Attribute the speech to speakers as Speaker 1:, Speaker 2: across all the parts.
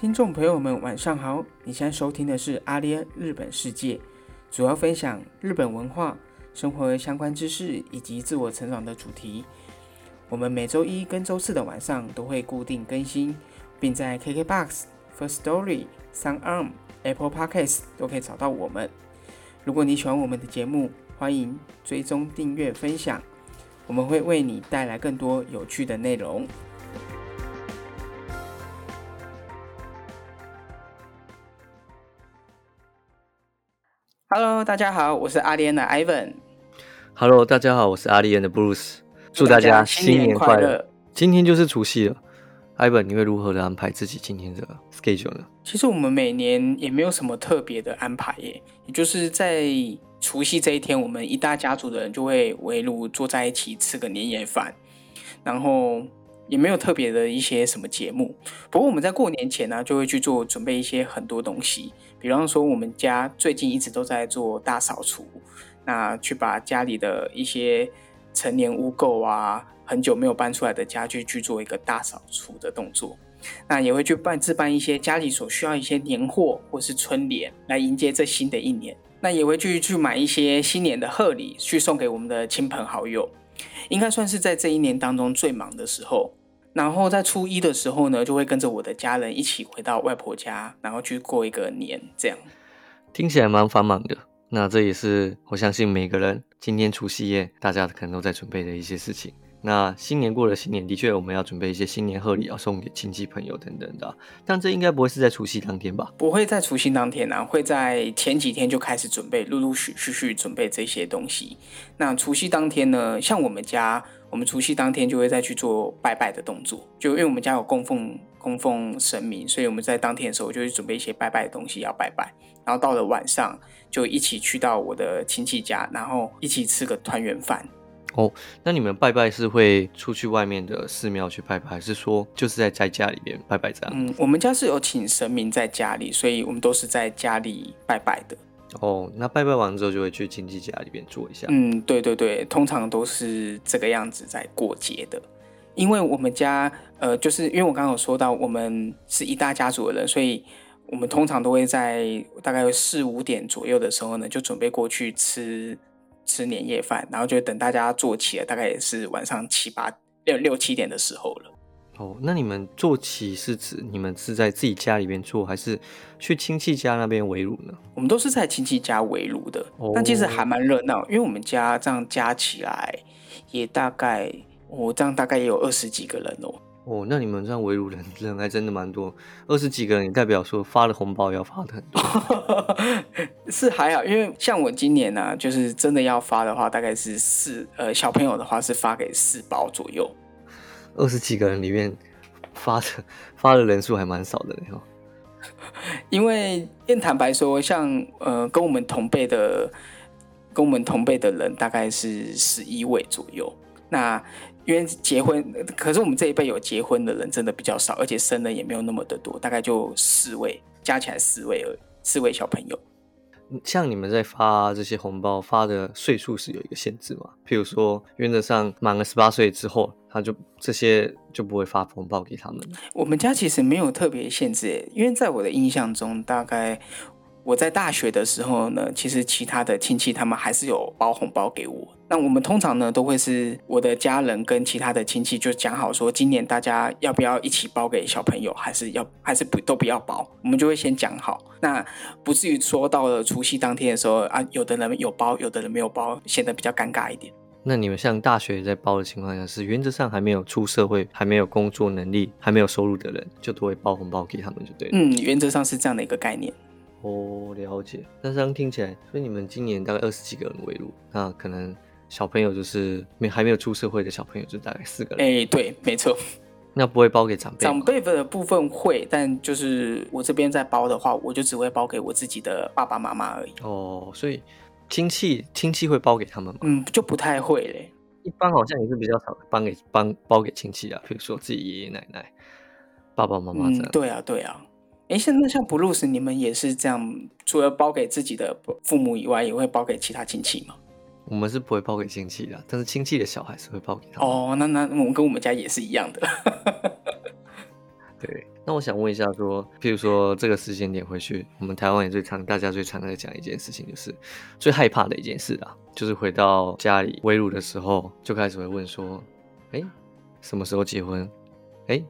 Speaker 1: 听众朋友们，晚上好！你现在收听的是阿联日本世界，主要分享日本文化、生活相关知识以及自我成长的主题。我们每周一跟周四的晚上都会固定更新，并在 KKBOX、First Story、SoundArm、Apple Podcasts 都可以找到我们。如果你喜欢我们的节目，欢迎追踪、订阅、分享，我们会为你带来更多有趣的内容。Hello，大家好，我是阿联的 Ivan。
Speaker 2: Hello，大家好，我是阿丽安的 Bruce，祝大家新年快乐。今天就是除夕了，Ivan，你会如何的安排自己今天的 schedule 呢？
Speaker 1: 其实我们每年也没有什么特别的安排耶，也就是在除夕这一天，我们一大家族的人就会围炉坐在一起吃个年夜饭，然后也没有特别的一些什么节目。不过我们在过年前呢、就会去做准备一些很多东西，比方说我们家最近一直都在做大扫除，那去把家里的一些陈年污垢啊，很久没有搬出来的家具去做一个大扫除的动作。那也会去办置办一些家里所需要一些年货或是春联，来迎接这新的一年。那也会去去买一些新年的贺礼，去送给我们的亲朋好友。应该算是在这一年当中最忙的时候。然后在初一的时候呢，就会跟着我的家人一起回到外婆家，然后去过一个年，这样。
Speaker 2: 听起来蛮繁忙的。那这也是我相信每个人今天除夕夜大家可能都在准备的一些事情。那新年过了新年，的确我们要准备一些新年贺礼，要送给亲戚朋友等等的。但这应该不会是在除夕当天吧？
Speaker 1: 不会在除夕当天啊，会在前几天就开始准备，陆陆续续续准备这些东西。那除夕当天呢，像我们家，我们除夕当天就会再去做拜拜的动作，就因为我们家有供奉供奉神明，所以我们在当天的时候就会准备一些拜拜的东西要拜拜。然后到了晚上就一起去到我的亲戚家，然后一起吃个团圆饭。
Speaker 2: 哦，那你们拜拜是会出去外面的寺庙去拜拜，还是说就是在在家里边拜拜这样？
Speaker 1: 嗯，我们家是有请神明在家里，所以我们都是在家里拜拜的。
Speaker 2: 哦，那拜拜完之后就会去亲戚家里边坐一下。
Speaker 1: 嗯，对对对，通常都是这个样子在过节的。因为我们家，呃，就是因为我刚刚有说到，我们是一大家族的人，所以我们通常都会在大概四五点左右的时候呢，就准备过去吃吃年夜饭，然后就等大家坐齐了，大概也是晚上七八六六七点的时候了。
Speaker 2: 哦，那你们做起是指你们是在自己家里边做，还是去亲戚家那边围炉呢？
Speaker 1: 我们都是在亲戚家围炉的，
Speaker 2: 哦
Speaker 1: 但其实还蛮热闹，因为我们家这样加起来也大概，我、这样大概也有二十几个人哦。
Speaker 2: 哦，那你们这样围炉人人还真的蛮多，二十几个人，也代表说发的红包要发的很多。
Speaker 1: 是还好，因为像我今年呢、就是真的要发的话，大概是四呃小朋友的话是发给四包左右。
Speaker 2: 二十几个人里面发的发的人数还蛮少的。
Speaker 1: 因为因坦白说，像呃跟我们同辈的跟我们同辈的人大概是十一位左右。那因为结婚，可是我们这一辈有结婚的人真的比较少，而且生的也没有那么的多，大概就四位，加起来四位而已，四位小朋友。
Speaker 2: 像你们在发这些红包发的岁数是有一个限制吗？譬如说，原则上满了十八岁之后，他就这些就不会发红包给他们。
Speaker 1: 我们家其实没有特别限制，因为在我的印象中，大概我在大学的时候呢，其实其他的亲戚他们还是有包红包给我。那我们通常呢，都会是我的家人跟其他的亲戚就讲好说，今年大家要不要一起包给小朋友，还是要还是不都不要包，我们就会先讲好。那不至于说到了除夕当天的时候啊，有的人有包，有的人没有包，显得比较尴尬一点。
Speaker 2: 那你们像大学在包的情况下，是原则上还没有出社会、还没有工作能力、还没有收入的人，就都会包红包给他们，就对了。
Speaker 1: 嗯，原则上是这样的一个概念。
Speaker 2: 哦，了解。那这样听起来，所以你们今年大概二十几个人围炉，那可能小朋友就是没还没有出社会的小朋友，就大概四个人。
Speaker 1: 哎，对，没错。
Speaker 2: 那不会包给长辈吗？
Speaker 1: 长辈的部分会，但就是我这边在包的话，我就只会包给我自己的爸爸妈妈而已。
Speaker 2: 哦，所以亲戚亲戚会包给他们吗？
Speaker 1: 嗯，就不太会嘞。
Speaker 2: 一般好像也是比较少帮给帮包给亲戚啊，比如说自己爷爷奶奶、爸爸妈妈这
Speaker 1: 嗯，
Speaker 2: 样。
Speaker 1: 对啊，对啊。哎，现在像 Bruce，你们也是这样，除了包给自己的父母以外，也会包给其他亲戚吗？
Speaker 2: 我们是不会包给亲戚的，但是亲戚的小孩是会包给他们。
Speaker 1: 哦，那那我们跟我们家也是一样的。
Speaker 2: 对，那我想问一下，说，譬如说这个时间点回去，我们台湾也最常，大家最常在讲一件事情，就是最害怕的一件事啊，就是回到家里围炉的时候，就开始会问说，哎，什么时候结婚？哎，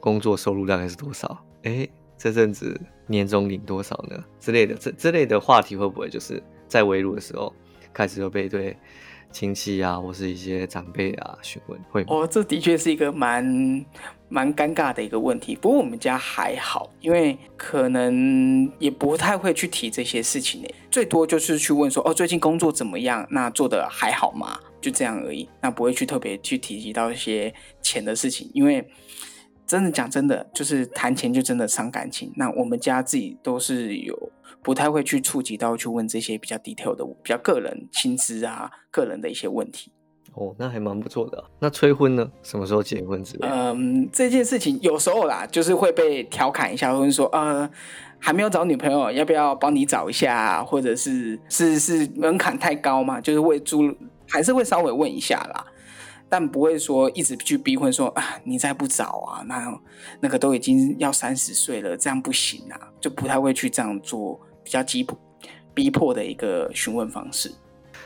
Speaker 2: 工作收入大概是多少？哎，这阵子年终领多少呢？之类的，这这类的话题会不会就是在围炉的时候开始就被对？亲戚啊，或是一些长辈啊询问会
Speaker 1: 哦，这的确是一个蛮蛮尴尬的一个问题。不过我们家还好，因为可能也不太会去提这些事情呢，最多就是去问说哦，最近工作怎么样？那做的还好吗？就这样而已。那不会去特别去提及到一些钱的事情，因为真的讲真的，就是谈钱就真的伤感情。那我们家自己都是有。不太会去触及到去问这些比较 detail 的、比较个人薪资啊、个人的一些问题。
Speaker 2: 哦，那还蛮不错的。那催婚呢？什么时候结婚之类？
Speaker 1: 嗯，这件事情有时候啦，就是会被调侃一下，或者说呃，还没有找女朋友，要不要帮你找一下？或者是是是门槛太高嘛？就是会租，还是会稍微问一下啦。但不会说一直去逼婚，说啊，你再不找啊，那那个都已经要三十岁了，这样不行啊，就不太会去这样做。比较急迫、逼迫的一个询问方式。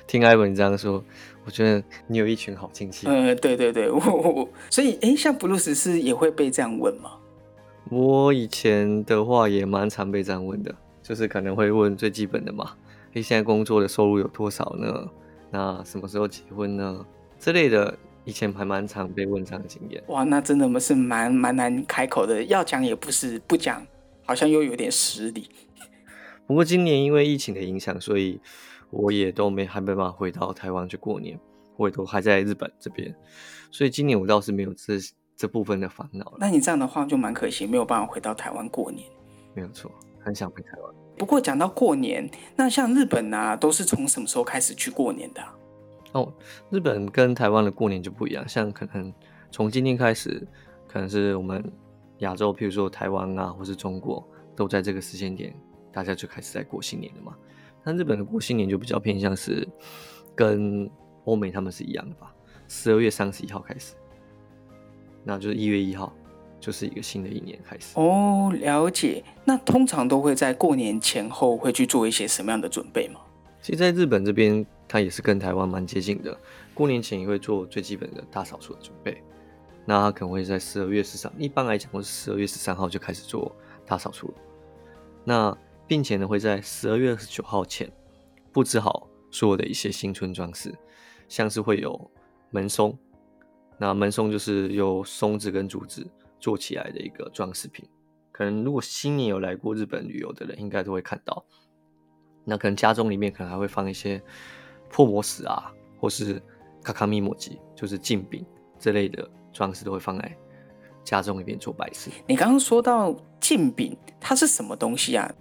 Speaker 2: 听艾文这样说，我觉得你有一群好亲戚。
Speaker 1: 呃，对对对，我所以哎，像布鲁斯是也会被这样问吗？
Speaker 2: 我以前的话也蛮常被这样问的，就是可能会问最基本的嘛，哎，现在工作的收入有多少呢？那什么时候结婚呢？之类的，以前还蛮常被问这样的经验。
Speaker 1: 哇，那真的是蛮蛮难开口的，要讲也不是，不讲好像又有点失礼。
Speaker 2: 不过今年因为疫情的影响，所以我也都没还没办法回到台湾去过年，我也都还在日本这边，所以今年我倒是没有这这部分的烦恼。
Speaker 1: 那你这样的话就蛮可惜，没有办法回到台湾过年。
Speaker 2: 没有错，很想回台湾。
Speaker 1: 不过讲到过年，那像日本啊，都是从什么时候开始去过年的？
Speaker 2: 哦，日本跟台湾的过年就不一样，像可能从今天开始，可能是我们亚洲，譬如说台湾啊，或是中国，都在这个时间点。大家就开始在过新年了嘛？那日本的过新年就比较偏向是跟欧美他们是一样的吧？十二月三十一号开始，那就是一月一号，就是一个新的一年开始。
Speaker 1: 哦，了解。那通常都会在过年前后会去做一些什么样的准备吗？
Speaker 2: 其实，在日本这边，它也是跟台湾蛮接近的。过年前也会做最基本的大扫除的准备。那他可能会在十二月十三，一般来讲，都是十二月十三号就开始做大扫除了。那并且呢，会在十二月二十九号前布置好所有的一些新春装饰，像是会有门松，那门松就是由松子跟竹子做起来的一个装饰品。可能如果新年有来过日本旅游的人，应该都会看到。那可能家中里面可能还会放一些破魔石啊，或是卡卡米摩吉，就是镜饼这类的装饰，都会放在家中里面做摆饰。
Speaker 1: 你刚刚说到镜饼，它是什么东西啊？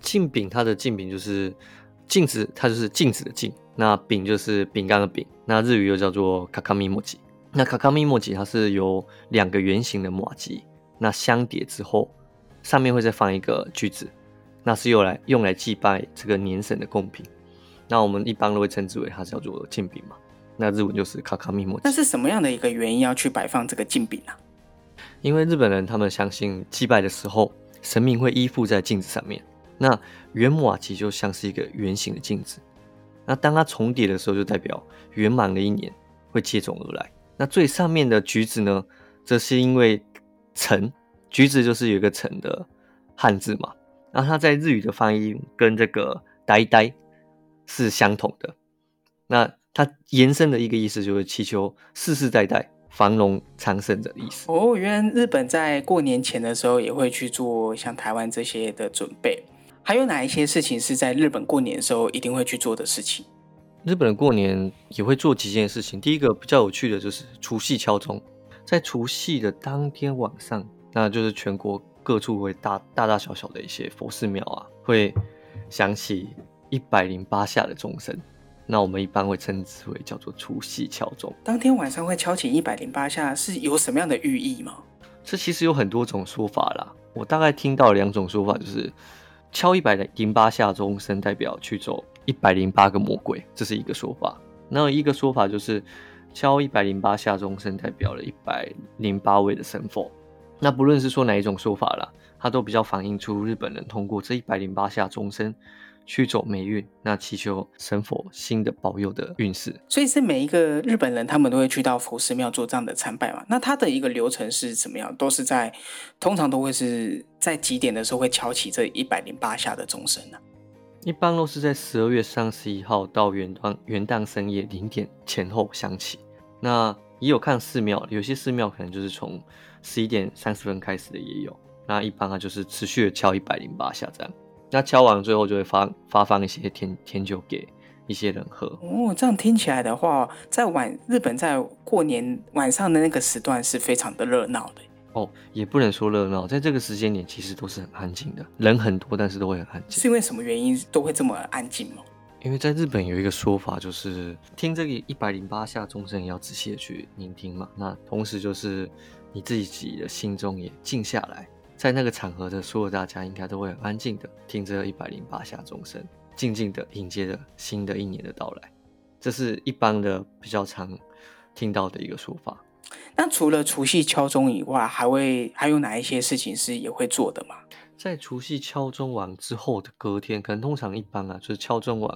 Speaker 2: 镜饼，它的镜饼就是镜子，它就是镜子的镜。那饼就是饼干的饼。那日语又叫做卡卡米莫吉。那卡卡米莫吉它是由两个圆形的马吉，那相叠之后，上面会再放一个锯子，那是用来用来祭拜这个年神的贡品。那我们一般都会称之为它叫做镜饼嘛。那日文就是卡卡密莫吉。
Speaker 1: 那是什么样的一个原因要去摆放这个镜饼呢？
Speaker 2: 因为日本人他们相信祭拜的时候，神明会依附在镜子上面。那圆瓦其实就像是一个圆形的镜子，那当它重叠的时候，就代表圆满的一年会接踵而来。那最上面的橘子呢，则是因为“橙”，橘子就是有一个“橙”的汉字嘛，然后它在日语的发音跟这个“呆呆”是相同的。那它延伸的一个意思就是祈求世世代代繁荣昌盛的意思。
Speaker 1: 哦，原来日本在过年前的时候也会去做像台湾这些的准备。还有哪一些事情是在日本过年的时候一定会去做的事情？
Speaker 2: 日本人过年也会做几件事情。第一个比较有趣的就是除夕敲钟，在除夕的当天晚上，那就是全国各处会大大大小小的一些佛寺庙啊，会响起一百零八下的钟声。那我们一般会称之为叫做除夕敲钟。
Speaker 1: 当天晚上会敲起一百零八下，是有什么样的寓意吗？
Speaker 2: 这其实有很多种说法啦。我大概听到两种说法，就是。敲一百零八下钟声，代表去走一百零八个魔鬼，这是一个说法。那一个说法就是，敲一百零八下钟声，代表了一百零八位的神佛那不论是说哪一种说法啦，它都比较反映出日本人通过这一百零八下钟声。驱走霉运，那祈求神佛新的保佑的运势。
Speaker 1: 所以是每一个日本人，他们都会去到佛寺庙做这样的参拜嘛？那他的一个流程是怎么样？都是在通常都会是在几点的时候会敲起这一百零八下的钟声呢？
Speaker 2: 一般都是在十二月三十一号到元旦元旦深夜零点前后响起。那也有看寺庙，有些寺庙可能就是从十一点三十分开始的也有。那一般啊就是持续的敲一百零八下这样。那敲完最后就会发发放一些甜甜酒给一些人喝
Speaker 1: 哦。这样听起来的话，在晚日本在过年晚上的那个时段是非常的热闹的
Speaker 2: 哦。也不能说热闹，在这个时间点其实都是很安静的，人很多，但是都会很安静。
Speaker 1: 是因为什么原因都会这么安静吗？
Speaker 2: 因为在日本有一个说法，就是听这个一百零八下钟声要仔细的去聆听嘛。那同时就是你自己的心中也静下来。在那个场合的所有大家应该都会很安静的听着一百零八下钟声，静静的迎接着新的一年的到来。这是一般的比较常听到的一个说法。
Speaker 1: 那除了除夕敲钟以外，还会还有哪一些事情是也会做的吗？
Speaker 2: 在除夕敲钟完之后的隔天，可能通常一般啊，就是敲钟完，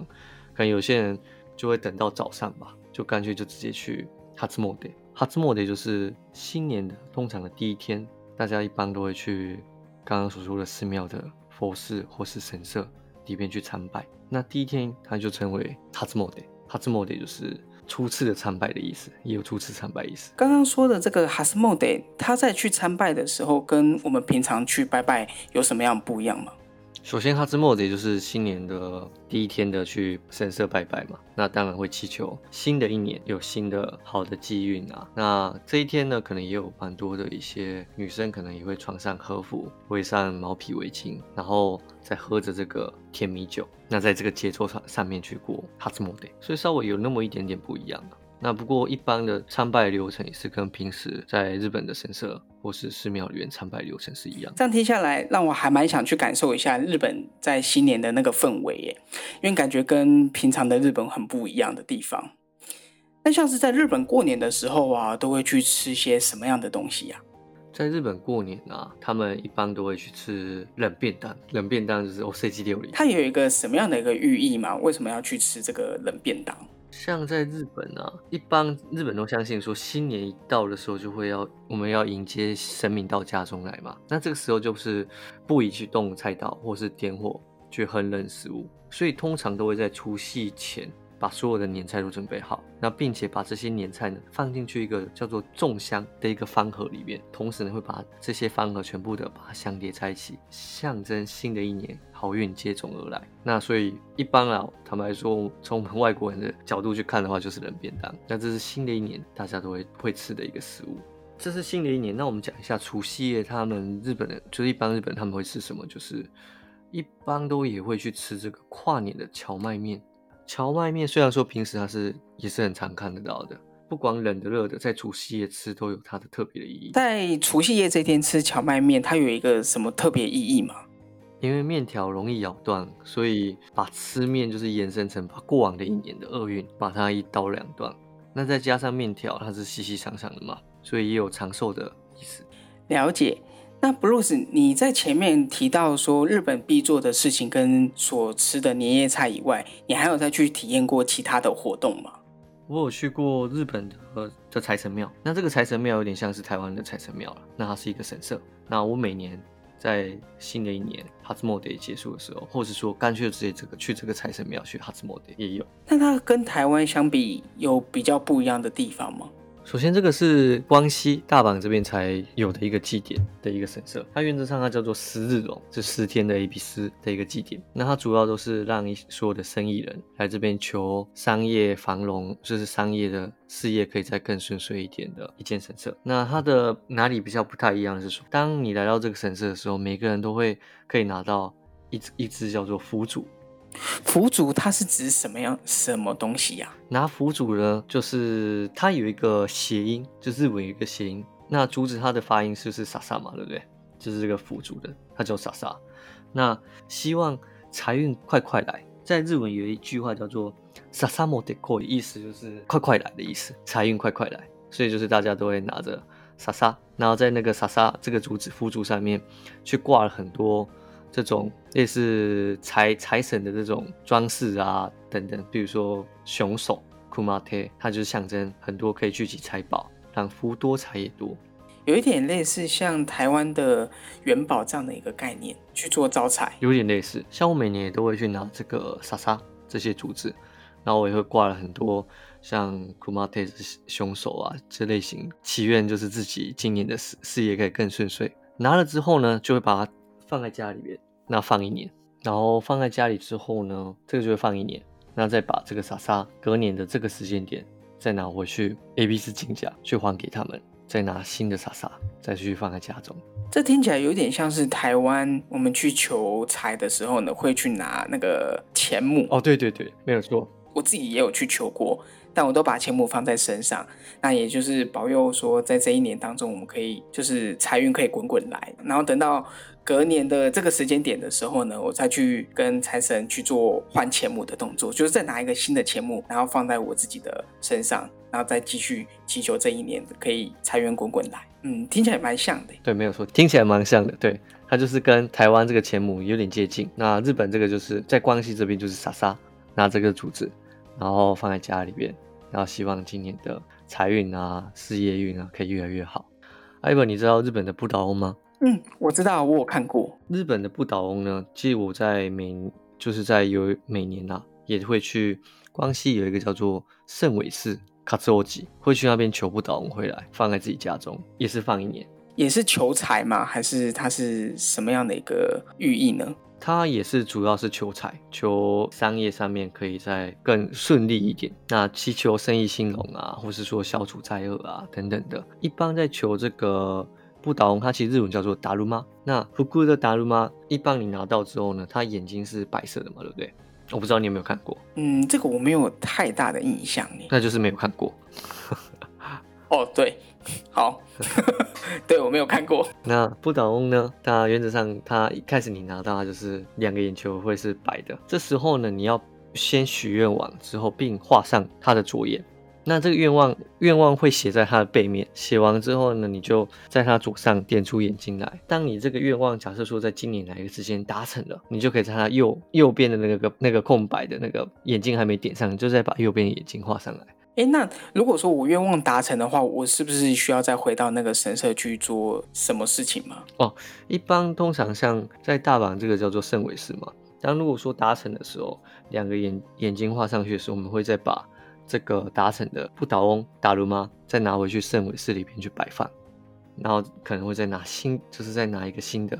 Speaker 2: 可能有些人就会等到早上吧，就干脆就直接去哈兹莫德。哈兹莫德就是新年的通常的第一天。大家一般都会去刚刚所说的寺庙的佛寺或是神社里边去参拜。那第一天，它就称为哈兹莫德，哈兹莫德就是初次的参拜的意思，也有初次参拜意思。
Speaker 1: 刚刚说的这个哈斯莫德，他在去参拜的时候，跟我们平常去拜拜有什么样不一样吗？
Speaker 2: 首先，哈兹莫德也就是新年的第一天的去神社拜拜嘛，那当然会祈求新的一年有新的好的机运啊。那这一天呢，可能也有蛮多的一些女生，可能也会穿上和服，围上毛皮围巾，然后再喝着这个甜米酒。那在这个节奏上上面去过哈兹莫德，所以稍微有那么一点点不一样啊。那不过一般的参拜流程也是跟平时在日本的神社或是寺庙里面参拜流程是一样。
Speaker 1: 这样听下来，让我还蛮想去感受一下日本在新年的那个氛围耶，因为感觉跟平常的日本很不一样的地方。那像是在日本过年的时候啊，都会去吃些什么样的东西呀？
Speaker 2: 在日本过年啊，他们一般都会去吃冷便当。冷便当就是 O C G 料理。
Speaker 1: 它有一个什么样的一个寓意吗？为什么要去吃这个冷便当？
Speaker 2: 像在日本啊，一般日本都相信说，新年一到的时候就会要我们要迎接神明到家中来嘛。那这个时候就是不宜去动菜刀或是点火去烹饪食物，所以通常都会在除夕前。把所有的年菜都准备好，那并且把这些年菜呢放进去一个叫做粽香的一个方盒里面，同时呢会把这些方盒全部的把它相叠在一起，象征新的一年好运接踵而来。那所以一般啊，坦白说，从我们外国人的角度去看的话，就是冷便当。那这是新的一年大家都会会吃的一个食物。这是新的一年，那我们讲一下除夕夜，他们日本人就是一般日本人他们会吃什么？就是一般都也会去吃这个跨年的荞麦面。荞麦面虽然说平时它是也是很常看得到的，不管冷的热的，在除夕夜吃都有它的特别的意义。
Speaker 1: 在除夕夜这天吃荞麦面，它有一个什么特别意义吗？
Speaker 2: 因为面条容易咬断，所以把吃面就是延伸成把过往的一年的厄运把它一刀两断。那再加上面条，它是细细长长的嘛，所以也有长寿的意思。
Speaker 1: 了解。那 Bruce，你在前面提到说日本必做的事情跟所吃的年夜菜以外，你还有再去体验过其他的活动吗？
Speaker 2: 我有去过日本的的财神庙，那这个财神庙有点像是台湾的财神庙了，那它是一个神社。那我每年在新的一年哈兹莫德结束的时候，或者说干脆直接这个去这个财神庙去哈兹莫德也有。
Speaker 1: 那它跟台湾相比有比较不一样的地方吗？
Speaker 2: 首先，这个是关西大阪这边才有的一个祭典的一个神社，它原则上它叫做十日龙，是十天的 A B C 的一个祭典。那它主要都是让所有的生意人来这边求商业繁荣，就是商业的事业可以再更顺遂一点的一间神社。那它的哪里比较不太一样是说，当你来到这个神社的时候，每个人都会可以拿到一只一只叫做佛祖。
Speaker 1: 佛祖它是指什么样什么东西呀？
Speaker 2: 拿佛祖呢，就是它有一个谐音，就是日文有一个谐音。那竹子它的发音是不是傻傻嘛？对不对？就是这个佛祖的，它叫傻傻。那希望财运快快来，在日文有一句话叫做“傻傻莫得过”，意思就是快快来的意思，财运快快来。所以就是大家都会拿着萨萨，然后在那个萨萨这个竹子福竹上面去挂了很多这种类似财财神的这种装饰啊等等，比如说熊手库马特，它就是象征很多可以聚集财宝，让福多财也多。
Speaker 1: 有一点类似像台湾的元宝这样的一个概念去做招财，
Speaker 2: 有点类似。像我每年也都会去拿这个莎莎这些竹子，然后我也会挂了很多像 Kumate 凶手啊这类型，祈愿就是自己今年的事事业可以更顺遂。拿了之后呢，就会把它放在家里面，那放一年，然后放在家里之后呢，这个就会放一年，那再把这个莎莎隔年的这个时间点再拿回去 A、B、C 金甲去还给他们。再拿新的莎莎，再继续放在家中。
Speaker 1: 这听起来有点像是台湾，我们去求财的时候呢，会去拿那个钱母。
Speaker 2: 哦，对对对，没有错。
Speaker 1: 我自己也有去求过，但我都把钱母放在身上，那也就是保佑说，在这一年当中，我们可以就是财运可以滚滚来。然后等到隔年的这个时间点的时候呢，我再去跟财神去做换钱母的动作，就是再拿一个新的钱母，然后放在我自己的身上。然后再继续祈求这一年可以财源滚滚来，嗯，听起来蛮像的。
Speaker 2: 对，没有错，听起来蛮像的。对，它就是跟台湾这个钱母有点接近。那日本这个就是在关西这边就是莎莎拿这个组织，然后放在家里边，然后希望今年的财运啊、事业运啊可以越来越好。艾文，你知道日本的不倒翁吗？
Speaker 1: 嗯，我知道，我有看过。
Speaker 2: 日本的不倒翁呢，其实我在每就是在有每年呐也会去关西有一个叫做圣尾寺。卡兹欧吉会去那边求不倒翁回来，放在自己家中，也是放一年，
Speaker 1: 也是求财吗？还是它是什么样的一个寓意呢？
Speaker 2: 它也是主要是求财，求商业上面可以再更顺利一点。那祈求生意兴隆啊，或是说消除灾厄啊等等的。一般在求这个不倒翁，它其实日文叫做达鲁妈。那福库的达鲁妈，一般你拿到之后呢，它眼睛是白色的嘛，对不对？我不知道你有没有看过，
Speaker 1: 嗯，这个我没有太大的印象
Speaker 2: 那就是没有看过。
Speaker 1: 哦，对，好，对我没有看过。
Speaker 2: 那不倒翁呢？它原则上，它一开始你拿到它就是两个眼球会是白的。这时候呢，你要先许愿望之后，并画上它的左眼。那这个愿望愿望会写在它的背面，写完之后呢，你就在它左上点出眼睛来。当你这个愿望假设说在今年哪一个时间达成了，你就可以在它右右边的那个那个空白的那个眼睛还没点上，你就再把右边的眼睛画上来。
Speaker 1: 哎，那如果说我愿望达成的话，我是不是需要再回到那个神社去做什么事情吗？
Speaker 2: 哦，一般通常像在大阪这个叫做圣尾寺嘛，当如果说达成的时候，两个眼眼睛画上去的时候，我们会再把。这个达成的不倒翁打如吗？再拿回去圣尾寺里边去摆放，然后可能会再拿新，就是再拿一个新的，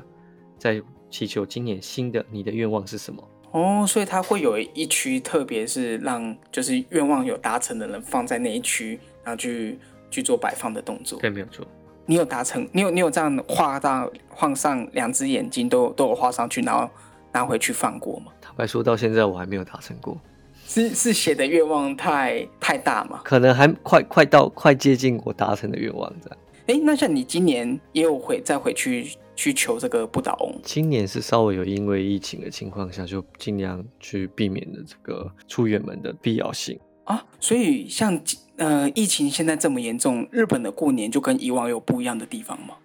Speaker 2: 再祈求今年新的你的愿望是什么？
Speaker 1: 哦，所以它会有一区，特别是让就是愿望有达成的人放在那一区，然后去去做摆放的动作。
Speaker 2: 对，没有错。
Speaker 1: 你有达成？你有你有这样画到画上两只眼睛都都有画上去，然后拿回去放过吗？
Speaker 2: 坦白说，到现在我还没有达成过。
Speaker 1: 是是写的愿望太太大吗？
Speaker 2: 可能还快快到快接近我达成的愿望这样。
Speaker 1: 哎，那像你今年也有回再回去去求这个不倒翁？
Speaker 2: 今年是稍微有因为疫情的情况下，就尽量去避免的这个出远门的必要性
Speaker 1: 啊。所以像呃疫情现在这么严重，日本的过年就跟以往有不一样的地方吗？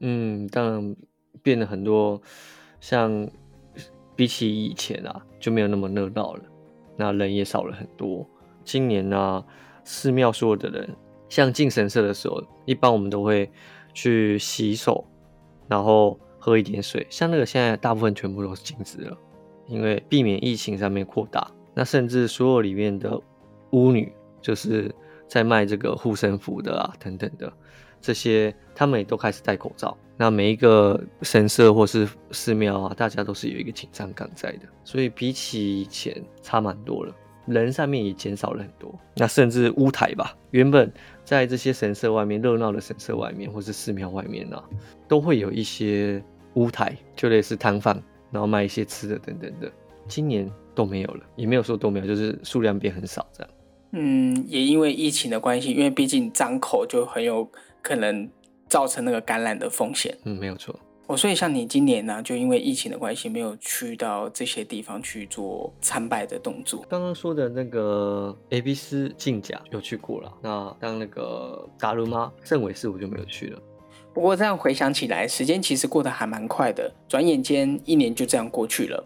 Speaker 2: 嗯，当然变了很多，像比起以前啊，就没有那么热闹了。那人也少了很多。今年呢，寺庙所有的人，像进神社的时候，一般我们都会去洗手，然后喝一点水。像那个现在大部分全部都是禁止了，因为避免疫情上面扩大。那甚至所有里面的巫女，就是在卖这个护身符的啊，等等的这些，他们也都开始戴口罩。那每一个神社或是寺庙啊，大家都是有一个紧张感在的，所以比起以前差蛮多了，人上面也减少了很多。那甚至屋台吧，原本在这些神社外面热闹的神社外面或是寺庙外面啊，都会有一些屋台，就类似摊贩，然后卖一些吃的等等的。今年都没有了，也没有说都没有，就是数量变很少这样。
Speaker 1: 嗯，也因为疫情的关系，因为毕竟张口就很有可能。造成那个感染的风险，
Speaker 2: 嗯，没有错。
Speaker 1: 哦，所以像你今年呢，就因为疫情的关系，没有去到这些地方去做参拜的动作。
Speaker 2: 刚刚说的那个 A B 斯进甲有去过了，那像那个达鲁妈圣尾寺我就没有去了。
Speaker 1: 不过这样回想起来，时间其实过得还蛮快的，转眼间一年就这样过去了。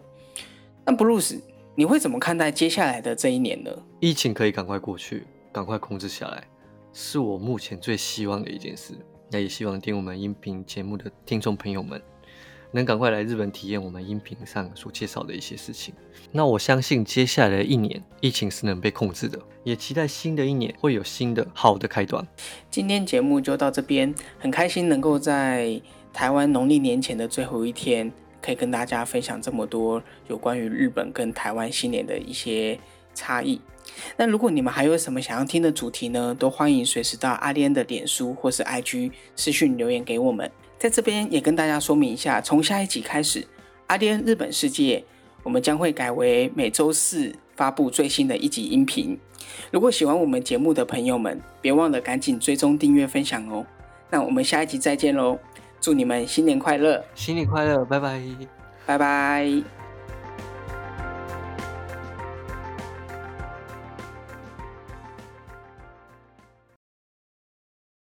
Speaker 1: 那布鲁斯，你会怎么看待接下来的这一年呢？
Speaker 2: 疫情可以赶快过去，赶快控制下来，是我目前最希望的一件事。那也希望听我们音频节目的听众朋友们，能赶快来日本体验我们音频上所介绍的一些事情。那我相信接下来的一年，疫情是能被控制的，也期待新的一年会有新的好的开端。
Speaker 1: 今天节目就到这边，很开心能够在台湾农历年前的最后一天，可以跟大家分享这么多有关于日本跟台湾新年的一些差异。那如果你们还有什么想要听的主题呢，都欢迎随时到阿莲的脸书或是 IG 私讯留言给我们。在这边也跟大家说明一下，从下一集开始，阿莲日本世界我们将会改为每周四发布最新的一集音频。如果喜欢我们节目的朋友们，别忘了赶紧追踪、订阅、分享哦。那我们下一集再见喽！祝你们新年快乐，
Speaker 2: 新年快乐，拜拜，
Speaker 1: 拜拜。